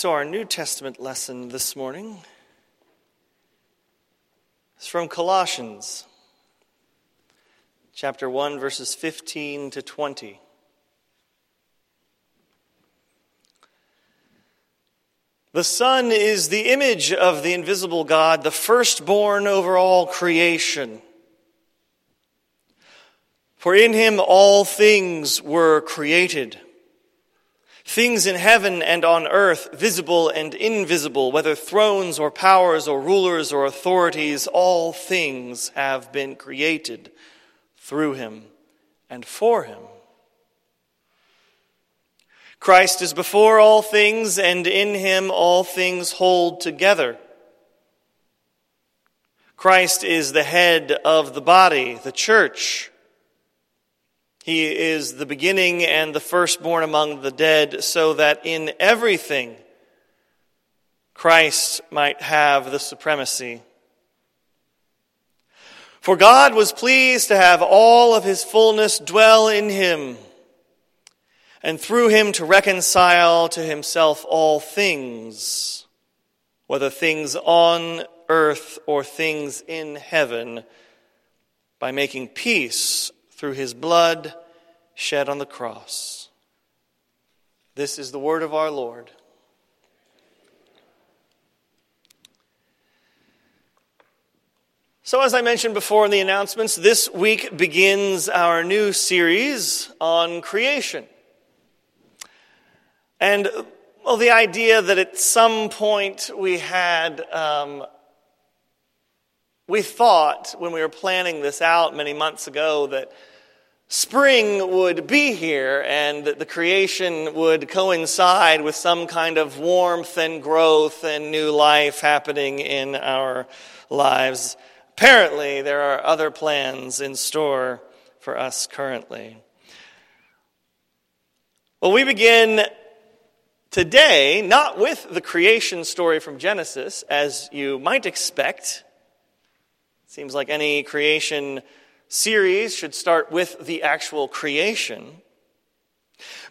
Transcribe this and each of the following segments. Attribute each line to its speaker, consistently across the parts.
Speaker 1: So, our New Testament lesson this morning is from Colossians, chapter 1, verses 15 to 20. The Son is the image of the invisible God, the firstborn over all creation. For in him all things were created Things in heaven and on earth, visible and invisible, whether thrones or powers or rulers or authorities, all things have been created through him and for him. Christ is before all things, and in him all things hold together. Christ is the head of the body, the church. He is the beginning and the firstborn among the dead, so that in everything Christ might have the supremacy. For God was pleased to have all of his fullness dwell in him, and through him to reconcile to himself all things, whether things on earth or things in heaven, by making peace through his blood shed on the cross. This is the word of our Lord. So, as I mentioned before in the announcements, this week begins our new series on creation. And, well, the idea that at some point we had um, we thought when we were planning this out many months ago that spring would be here and the creation would coincide with some kind of warmth and growth and new life happening in our lives. Apparently, there are other plans in store for us currently. Well, we begin today not with the creation story from Genesis, as you might expect. It Seems like any creation series should start with the actual creation.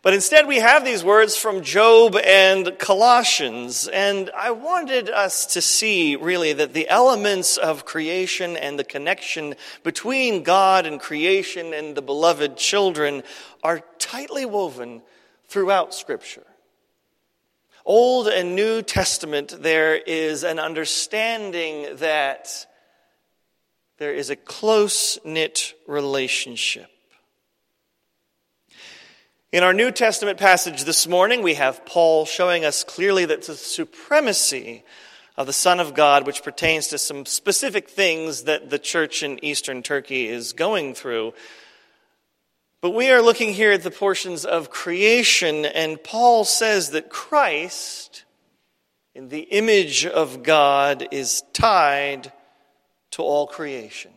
Speaker 1: But instead, we have these words from Job and Colossians. And I wanted us to see really that the elements of creation and the connection between God and creation and the beloved children are tightly woven throughout Scripture. Old and New Testament, there is an understanding that there is a close knit relationship. In our New Testament passage this morning, we have Paul showing us clearly that the supremacy of the Son of God, which pertains to some specific things that the church in eastern Turkey is going through. But we are looking here at the portions of creation, and Paul says that Christ, in the image of God, is tied to all creation.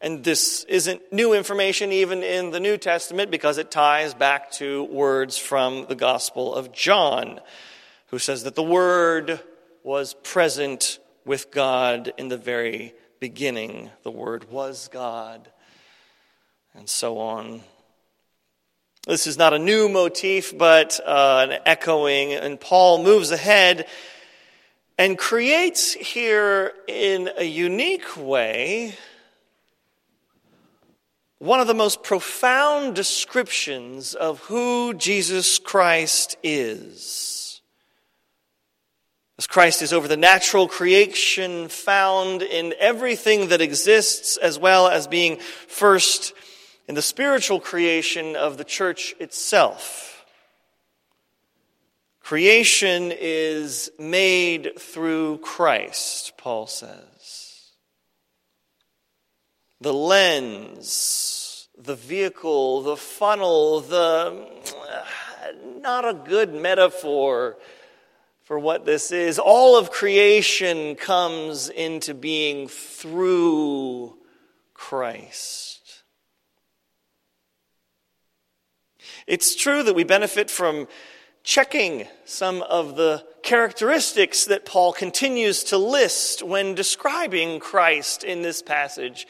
Speaker 1: And this isn't new information even in the New Testament because it ties back to words from the Gospel of John, who says that the Word was present with God in the very beginning. The Word was God, and so on. This is not a new motif, but uh, an echoing, and Paul moves ahead and creates here in a unique way one of the most profound descriptions of who Jesus Christ is. As Christ is over the natural creation found in everything that exists, as well as being first in the spiritual creation of the church itself. Creation is made through Christ, Paul says. The lens, the vehicle, the funnel, the not a good metaphor for what this is. All of creation comes into being through Christ. It's true that we benefit from checking some of the characteristics that Paul continues to list when describing Christ in this passage.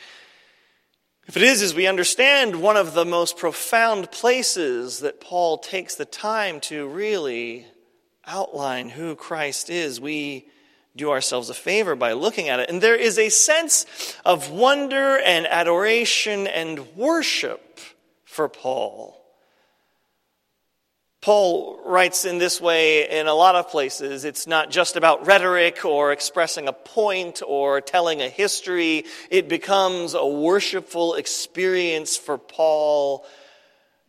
Speaker 1: If it is as we understand one of the most profound places that Paul takes the time to really outline who Christ is, we do ourselves a favor by looking at it. And there is a sense of wonder and adoration and worship for Paul. Paul writes in this way in a lot of places. It's not just about rhetoric or expressing a point or telling a history. It becomes a worshipful experience for Paul.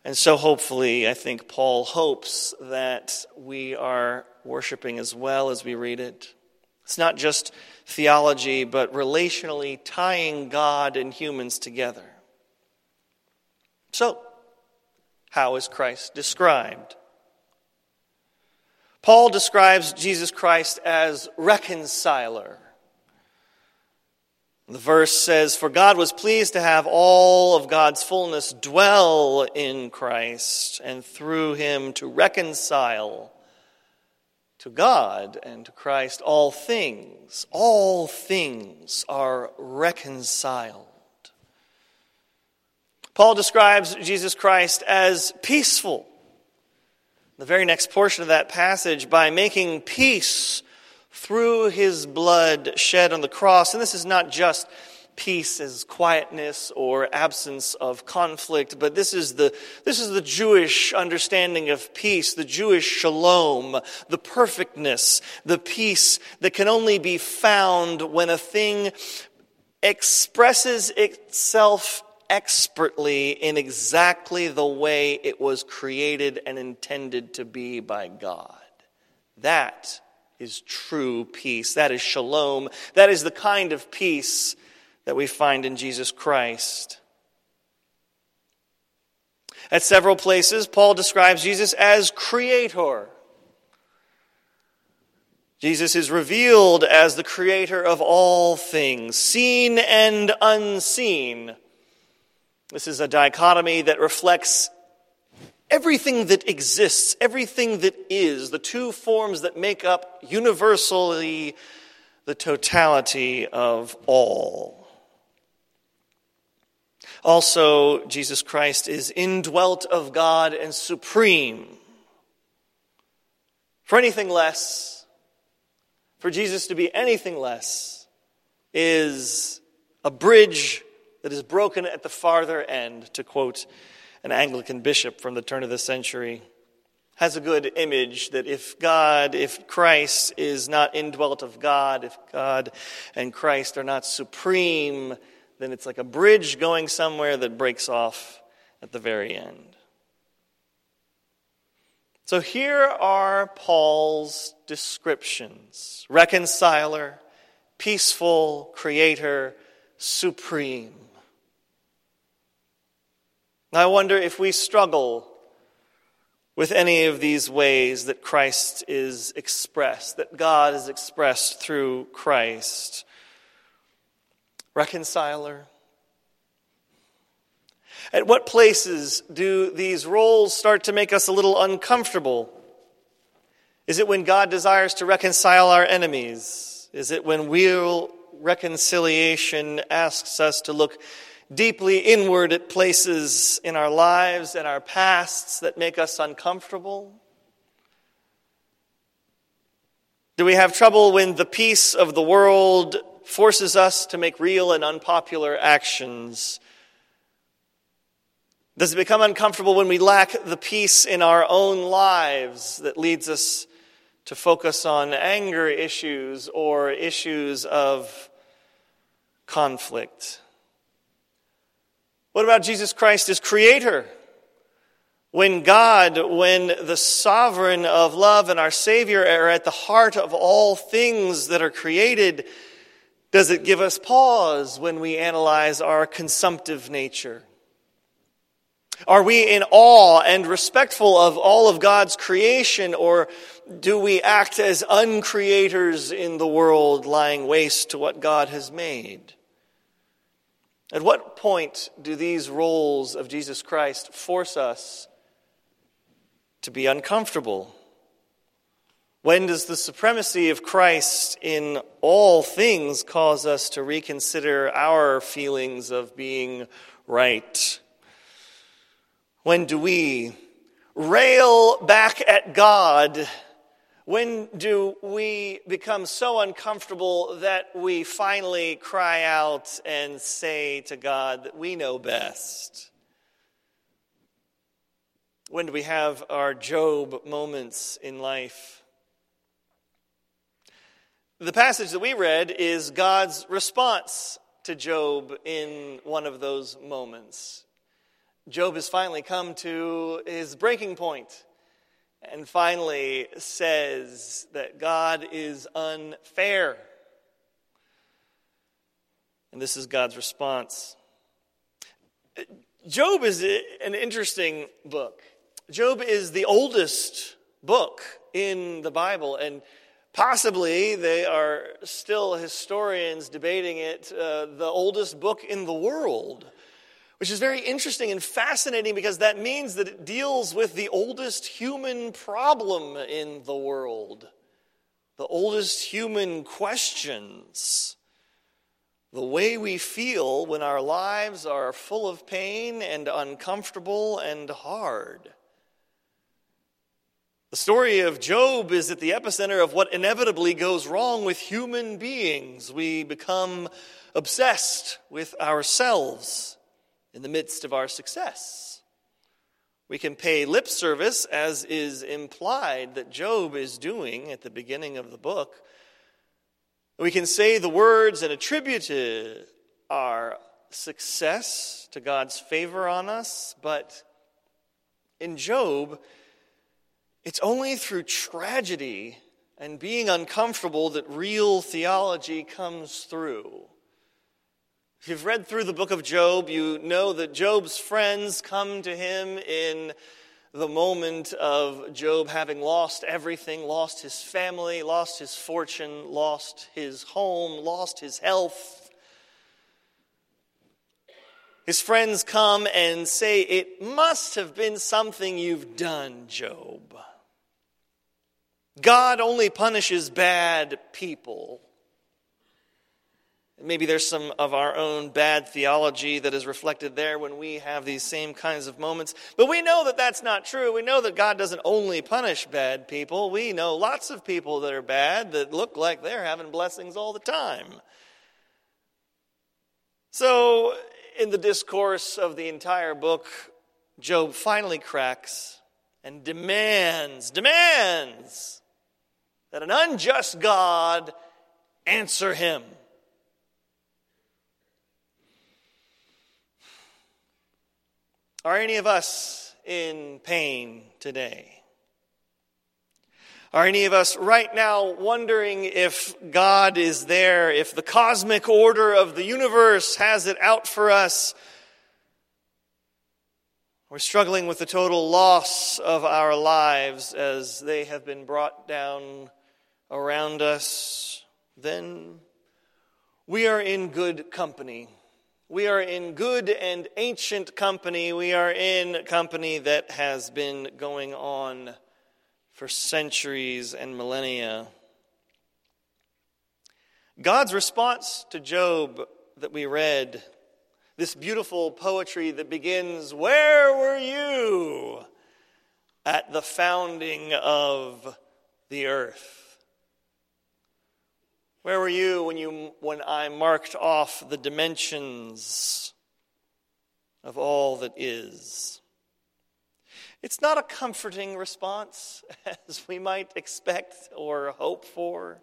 Speaker 1: And so, hopefully, I think Paul hopes that we are worshiping as well as we read it. It's not just theology, but relationally tying God and humans together. So, how is Christ described? Paul describes Jesus Christ as reconciler. The verse says, For God was pleased to have all of God's fullness dwell in Christ, and through him to reconcile to God and to Christ all things. All things are reconciled. Paul describes Jesus Christ as peaceful the very next portion of that passage by making peace through his blood shed on the cross. And this is not just peace as quietness or absence of conflict, but this is the, this is the Jewish understanding of peace, the Jewish shalom, the perfectness, the peace that can only be found when a thing expresses itself expertly in exactly the way it was created and intended to be by God. That is true peace. That is shalom. That is the kind of peace that we find in Jesus Christ. At several places, Paul describes Jesus as creator. Jesus is revealed as the creator of all things, seen and unseen. This is a dichotomy that reflects everything that exists, everything that is, the two forms that make up universally the totality of all. Also, Jesus Christ is indwelt of God and supreme. For anything less, for Jesus to be anything less, is a bridge that is broken at the farther end, to quote an Anglican bishop from the turn of the century. Has a good image that if God, if Christ is not indwelt of God, if God and Christ are not supreme, then it's like a bridge going somewhere that breaks off at the very end. So here are Paul's descriptions reconciler, peaceful, creator, supreme. I wonder if we struggle with any of these ways that Christ is expressed, that God is expressed through Christ. Reconciler. At what places do these roles start to make us a little uncomfortable? Is it when God desires to reconcile our enemies? Is it when real reconciliation asks us to look deeply inward at places in our lives and our pasts that make us uncomfortable? Do we have trouble when the peace of the world forces us to make real and unpopular actions? Does it become uncomfortable when we lack the peace in our own lives that leads us to focus on anger issues or issues of conflict? What about Jesus Christ as creator? When God, when the sovereign of love and our Savior are at the heart of all things that are created, does it give us pause when we analyze our consumptive nature? Are we in awe and respectful of all of God's creation, or do we act as uncreators in the world, lying waste to what God has made? At what point do these roles of Jesus Christ force us to be uncomfortable? When does the supremacy of Christ in all things cause us to reconsider our feelings of being right? When do we rail back at God When do we become so uncomfortable that we finally cry out and say to God that we know best? When do we have our Job moments in life? The passage that we read is God's response to Job in one of those moments. Job has finally come to his breaking point and finally says that God is unfair. And this is God's response. Job is an interesting book. Job is the oldest book in the Bible, and possibly they are still historians debating it, uh, the oldest book in the world which is very interesting and fascinating because that means that it deals with the oldest human problem in the world, the oldest human questions. The way we feel when our lives are full of pain and uncomfortable and hard. The story of Job is at the epicenter of what inevitably goes wrong with human beings. We become obsessed with ourselves in the midst of our success. We can pay lip service, as is implied that Job is doing at the beginning of the book. We can say the words and attribute our success to God's favor on us, but in Job, it's only through tragedy and being uncomfortable that real theology comes through. If you've read through the book of Job, you know that Job's friends come to him in the moment of Job having lost everything lost his family, lost his fortune, lost his home, lost his health. His friends come and say, It must have been something you've done, Job. God only punishes bad people. Maybe there's some of our own bad theology that is reflected there when we have these same kinds of moments. But we know that that's not true. We know that God doesn't only punish bad people. We know lots of people that are bad that look like they're having blessings all the time. So, in the discourse of the entire book, Job finally cracks and demands, demands that an unjust God answer him. Are any of us in pain today? Are any of us right now wondering if God is there, if the cosmic order of the universe has it out for us? We're struggling with the total loss of our lives as they have been brought down around us. Then we are in good company. We are in good and ancient company. We are in company that has been going on for centuries and millennia. God's response to Job that we read, this beautiful poetry that begins, Where were you at the founding of the earth? Where were you when, you when I marked off the dimensions of all that is? It's not a comforting response, as we might expect or hope for.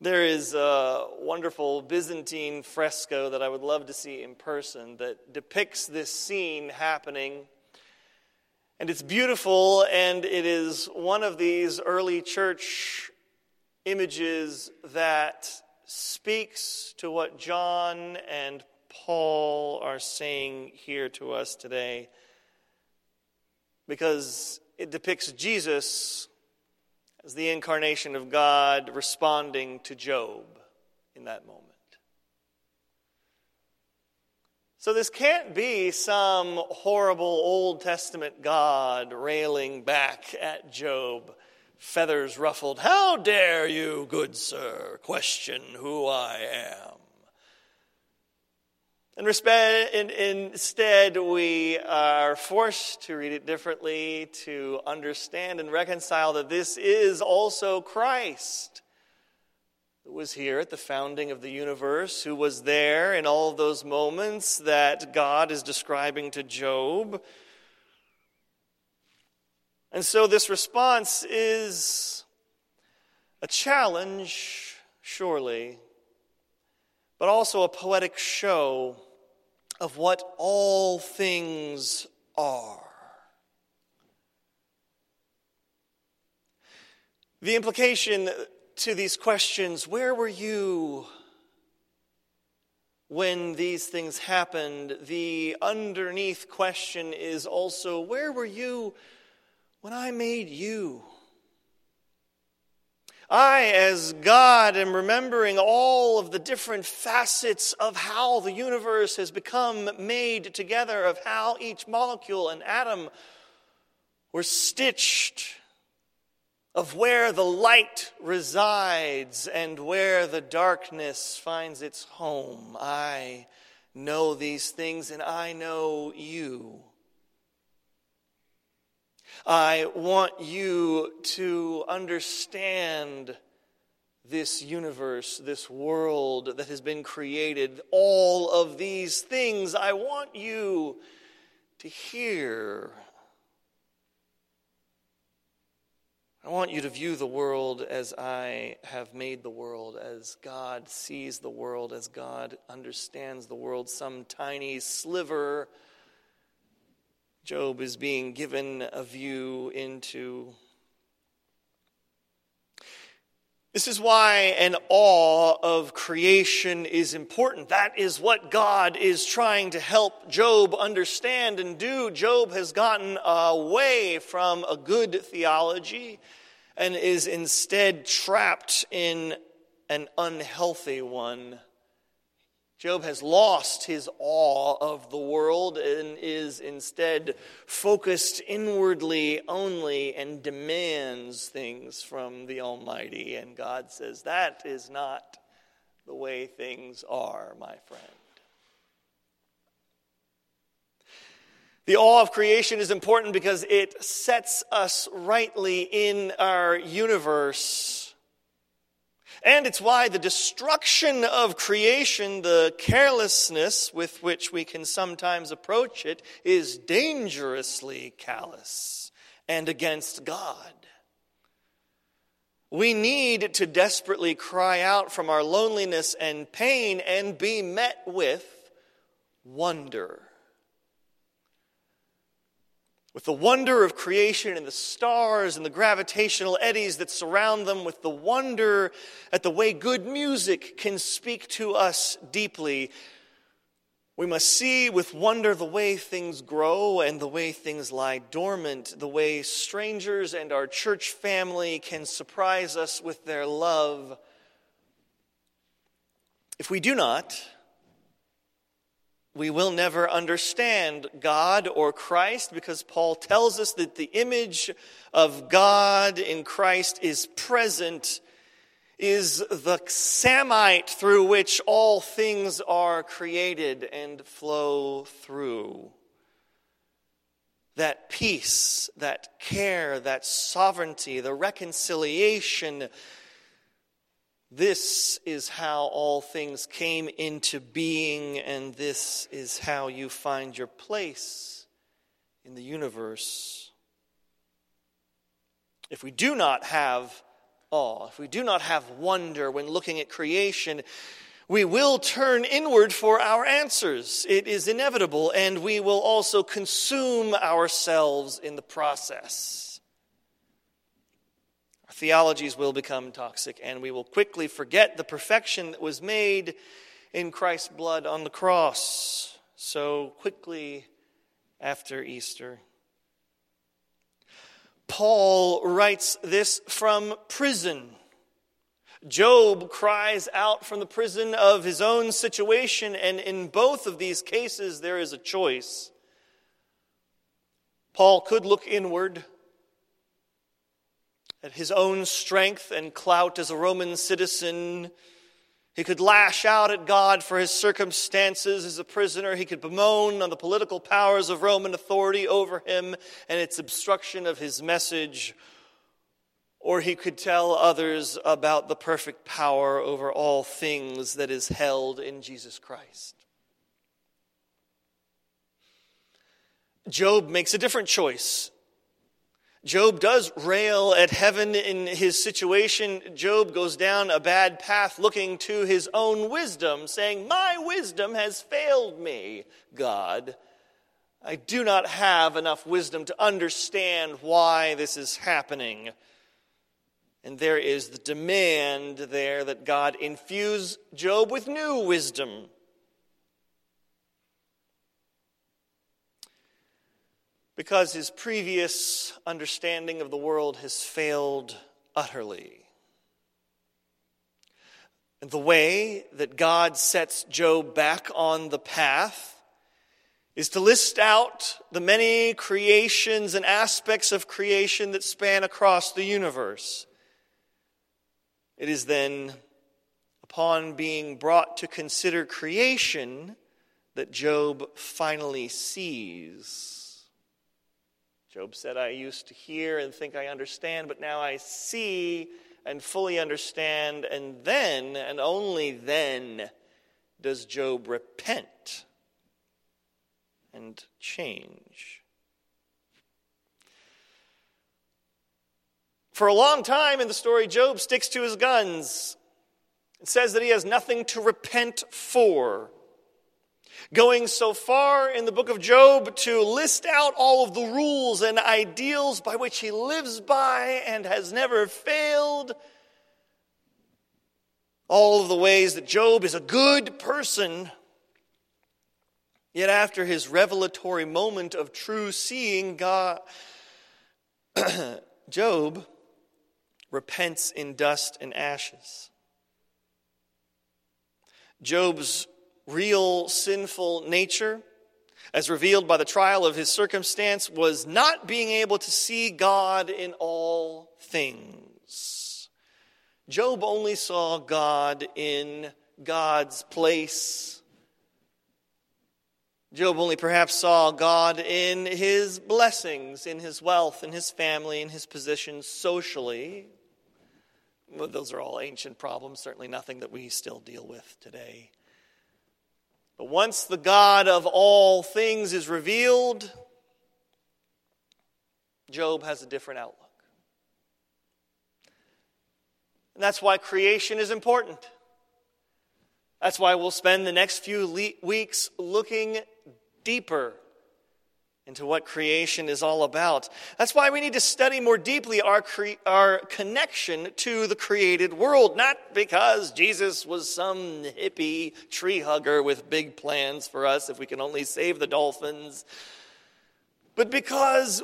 Speaker 1: There is a wonderful Byzantine fresco that I would love to see in person that depicts this scene happening and it's beautiful, and it is one of these early church images that speaks to what John and Paul are saying here to us today because it depicts Jesus as the incarnation of God responding to Job in that moment. So, this can't be some horrible Old Testament God railing back at Job, feathers ruffled. How dare you, good sir, question who I am? And instead, we are forced to read it differently to understand and reconcile that this is also Christ who was here at the founding of the universe, who was there in all those moments that God is describing to Job. And so this response is a challenge, surely, but also a poetic show of what all things are. The implication to these questions where were you when these things happened? The underneath question is also where were you when I made you? I, as God, am remembering all of the different facets of how the universe has become made together, of how each molecule and atom were stitched, of where the light resides and where the darkness finds its home. I know these things and I know you. I want you to understand this universe, this world that has been created, all of these things. I want you to hear. I want you to view the world as I have made the world, as God sees the world, as God understands the world, some tiny sliver Job is being given a view into. This is why an awe of creation is important. That is what God is trying to help Job understand and do. Job has gotten away from a good theology and is instead trapped in an unhealthy one. Job has lost his awe of the world and is instead focused inwardly only and demands things from the Almighty. And God says, That is not the way things are, my friend. The awe of creation is important because it sets us rightly in our universe and it's why the destruction of creation, the carelessness with which we can sometimes approach it, is dangerously callous and against God. We need to desperately cry out from our loneliness and pain and be met with wonder with the wonder of creation and the stars and the gravitational eddies that surround them, with the wonder at the way good music can speak to us deeply. We must see with wonder the way things grow and the way things lie dormant, the way strangers and our church family can surprise us with their love. If we do not, we will never understand God or Christ because Paul tells us that the image of God in Christ is present, is the samite through which all things are created and flow through. That peace, that care, that sovereignty, the reconciliation, this is how all things came into being, and this is how you find your place in the universe. If we do not have awe, if we do not have wonder when looking at creation, we will turn inward for our answers. It is inevitable, and we will also consume ourselves in the process theologies will become toxic, and we will quickly forget the perfection that was made in Christ's blood on the cross so quickly after Easter. Paul writes this from prison. Job cries out from the prison of his own situation, and in both of these cases, there is a choice. Paul could look inward at his own strength and clout as a Roman citizen, He could lash out at God for his circumstances as a prisoner. He could bemoan on the political powers of Roman authority over him and its obstruction of his message. Or he could tell others about the perfect power over all things that is held in Jesus Christ. Job makes a different choice. Job does rail at heaven in his situation. Job goes down a bad path looking to his own wisdom, saying, My wisdom has failed me, God. I do not have enough wisdom to understand why this is happening. And there is the demand there that God infuse Job with new wisdom. Because his previous understanding of the world has failed utterly. The way that God sets Job back on the path is to list out the many creations and aspects of creation that span across the universe. It is then, upon being brought to consider creation, that Job finally sees Job said, I used to hear and think I understand, but now I see and fully understand. And then, and only then, does Job repent and change. For a long time in the story, Job sticks to his guns. It says that he has nothing to repent for going so far in the book of Job to list out all of the rules and ideals by which he lives by and has never failed. All of the ways that Job is a good person. Yet, after his revelatory moment of true seeing, God, Job repents in dust and ashes. Job's real sinful nature, as revealed by the trial of his circumstance, was not being able to see God in all things. Job only saw God in God's place. Job only perhaps saw God in his blessings, in his wealth, in his family, in his position socially. Well, those are all ancient problems, certainly nothing that we still deal with today. But once the God of all things is revealed, Job has a different outlook. And that's why creation is important. That's why we'll spend the next few le- weeks looking deeper into what creation is all about. That's why we need to study more deeply our, cre- our connection to the created world, not because Jesus was some hippie tree hugger with big plans for us if we can only save the dolphins, but because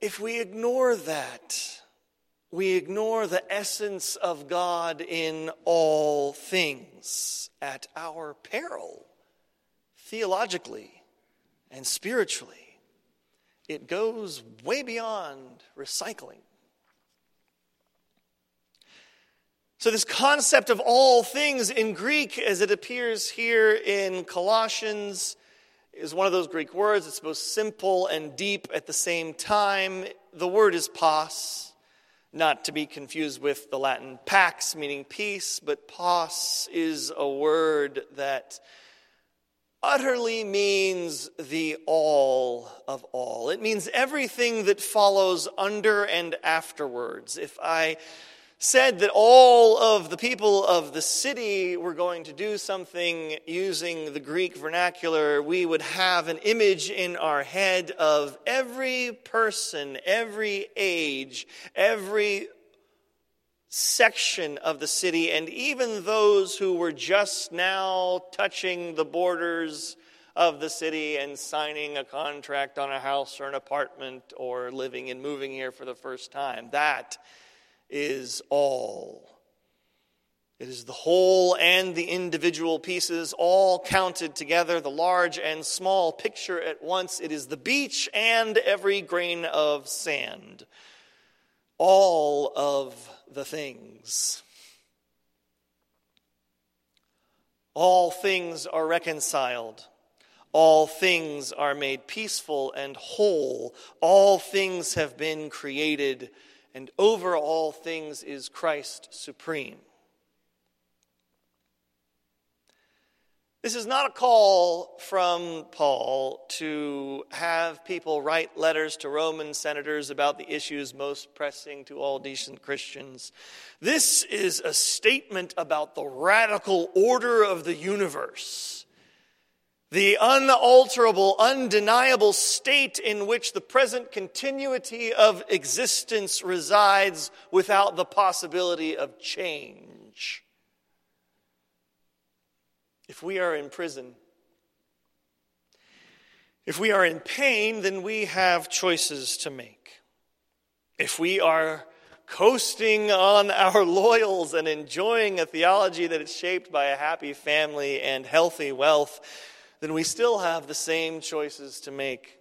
Speaker 1: if we ignore that, we ignore the essence of God in all things at our peril, theologically and spiritually it goes way beyond recycling. So, this concept of all things in Greek, as it appears here in Colossians, is one of those Greek words. It's both simple and deep at the same time. The word is pas, not to be confused with the Latin pax, meaning peace, but pas is a word that utterly means the all of all. It means everything that follows under and afterwards. If I said that all of the people of the city were going to do something using the Greek vernacular, we would have an image in our head of every person, every age, every section of the city, and even those who were just now touching the borders of the city and signing a contract on a house or an apartment or living and moving here for the first time. That is all. It is the whole and the individual pieces all counted together, the large and small picture at once. It is the beach and every grain of sand. All of the things. All things are reconciled. All things are made peaceful and whole. All things have been created, and over all things is Christ supreme. This is not a call from Paul to have people write letters to Roman senators about the issues most pressing to all decent Christians. This is a statement about the radical order of the universe, the unalterable, undeniable state in which the present continuity of existence resides without the possibility of change. If we are in prison, if we are in pain, then we have choices to make. If we are coasting on our loyals and enjoying a theology that is shaped by a happy family and healthy wealth, then we still have the same choices to make.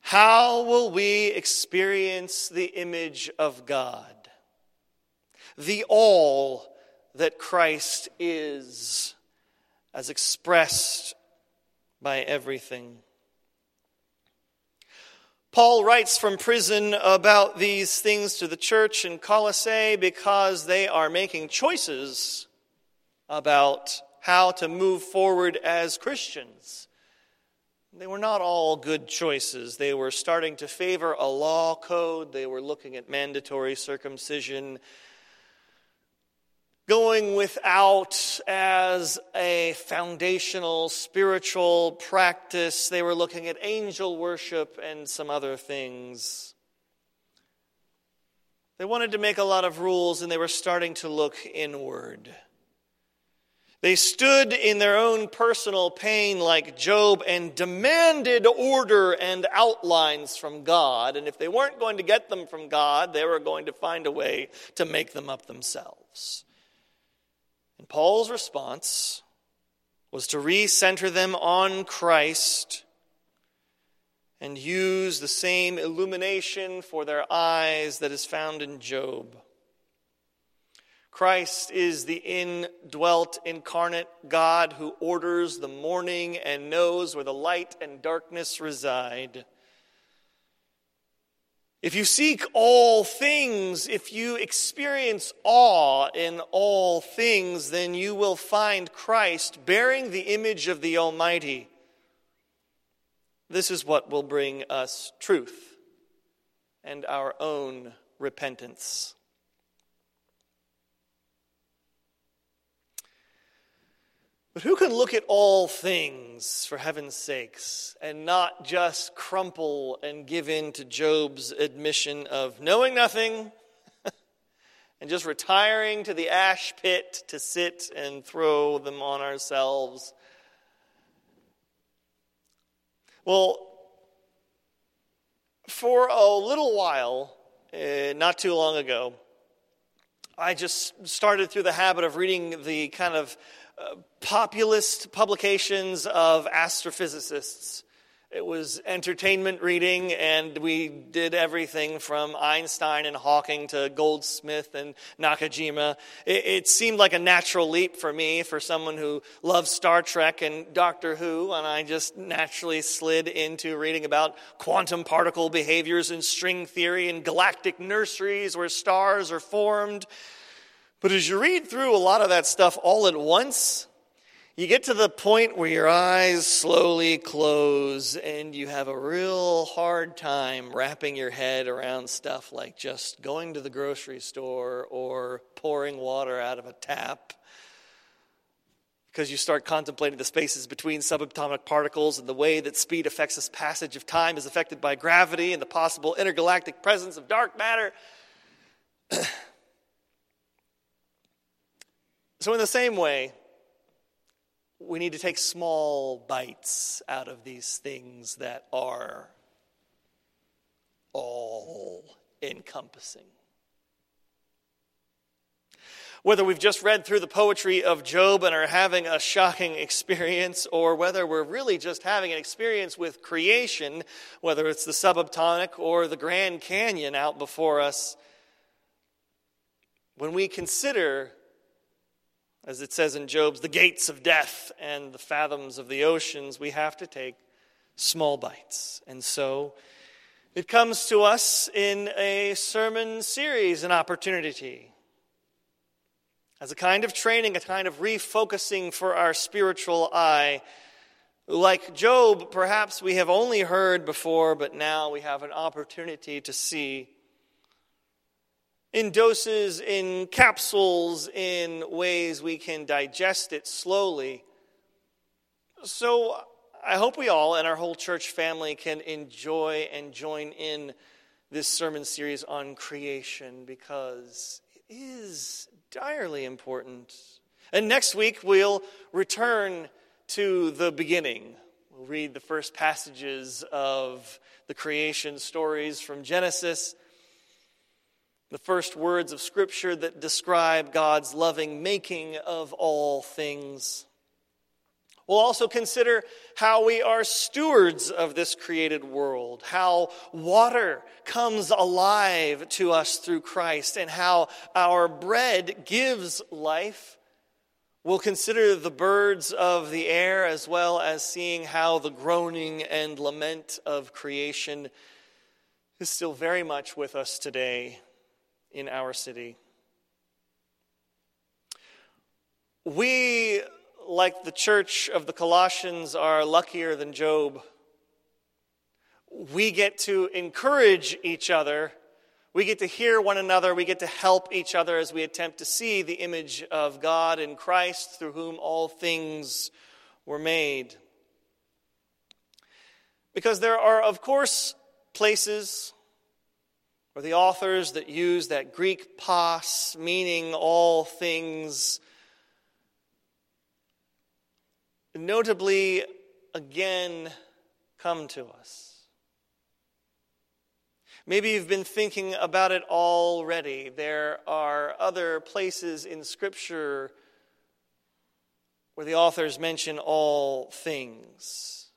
Speaker 1: How will we experience the image of God? The all that Christ is, as expressed by everything. Paul writes from prison about these things to the church in Colossae because they are making choices about how to move forward as Christians. They were not all good choices. They were starting to favor a law code, they were looking at mandatory circumcision going without as a foundational spiritual practice. They were looking at angel worship and some other things. They wanted to make a lot of rules and they were starting to look inward. They stood in their own personal pain like Job and demanded order and outlines from God. And if they weren't going to get them from God, they were going to find a way to make them up themselves. And Paul's response was to recenter them on Christ and use the same illumination for their eyes that is found in Job. Christ is the indwelt incarnate God who orders the morning and knows where the light and darkness reside. If you seek all things, if you experience awe in all things, then you will find Christ bearing the image of the Almighty. This is what will bring us truth and our own repentance. But who can look at all things, for heaven's sakes, and not just crumple and give in to Job's admission of knowing nothing and just retiring to the ash pit to sit and throw them on ourselves? Well, for a little while, uh, not too long ago, I just started through the habit of reading the kind of populist publications of astrophysicists. It was entertainment reading, and we did everything from Einstein and Hawking to Goldsmith and Nakajima. It, it, seemed like a natural leap for me, for someone who loves Star Trek and Doctor Who, and I just naturally slid into reading about quantum particle behaviors and string theory and galactic nurseries where stars are formed. But as you read through a lot of that stuff all at once, you get to the point where your eyes slowly close and you have a real hard time wrapping your head around stuff like just going to the grocery store or pouring water out of a tap. Because you start contemplating the spaces between subatomic particles and the way that speed affects this passage of time is affected by gravity and the possible intergalactic presence of dark matter. So, in the same way, we need to take small bites out of these things that are all encompassing. Whether we've just read through the poetry of Job and are having a shocking experience, or whether we're really just having an experience with creation, whether it's the subatomic or the Grand Canyon out before us, when we consider As it says in Job's, the gates of death and the fathoms of the oceans, we have to take small bites. And so it comes to us in a sermon series, an opportunity. As a kind of training, a kind of refocusing for our spiritual eye. Like Job, perhaps we have only heard before, but now we have an opportunity to see in doses, in capsules, in ways we can digest it slowly. So I hope we all and our whole church family can enjoy and join in this sermon series on creation because it is direly important. And next week we'll return to the beginning. We'll read the first passages of the creation stories from Genesis the first words of Scripture that describe God's loving making of all things. We'll also consider how we are stewards of this created world, how water comes alive to us through Christ, and how our bread gives life. We'll consider the birds of the air as well as seeing how the groaning and lament of creation is still very much with us today in our city. We, like the church of the Colossians, are luckier than Job. We get to encourage each other. We get to hear one another. We get to help each other as we attempt to see the image of God in Christ, through whom all things were made. Because there are, of course, places or the authors that use that Greek pas, meaning all things. Notably, again, come to us. Maybe you've been thinking about it already. There are other places in Scripture where the authors mention all things.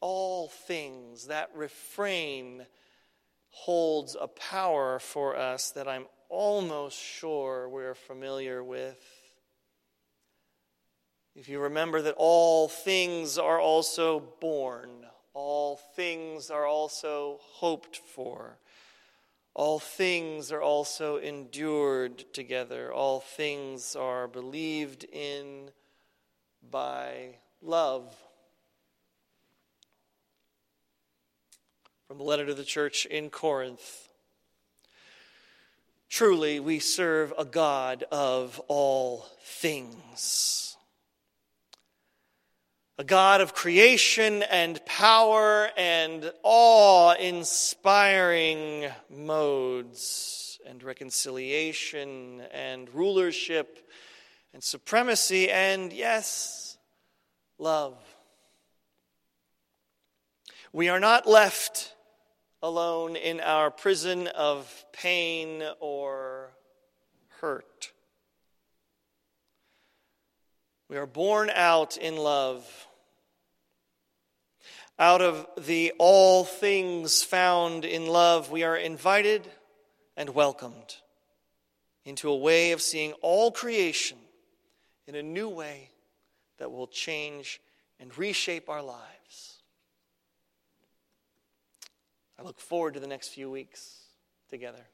Speaker 1: All things, that refrain holds a power for us that I'm almost sure we're familiar with. If you remember that all things are also borne, all things are also hoped for, all things are also endured together, all things are believed in by love. From the letter to the church in Corinth. Truly, we serve a God of all things. A God of creation and power and awe inspiring modes and reconciliation and rulership and supremacy and, yes, love. We are not left alone in our prison of pain or hurt. We are born out in love. Out of the all things found in love, we are invited and welcomed into a way of seeing all creation in a new way that will change and reshape our lives. I look forward to the next few weeks together.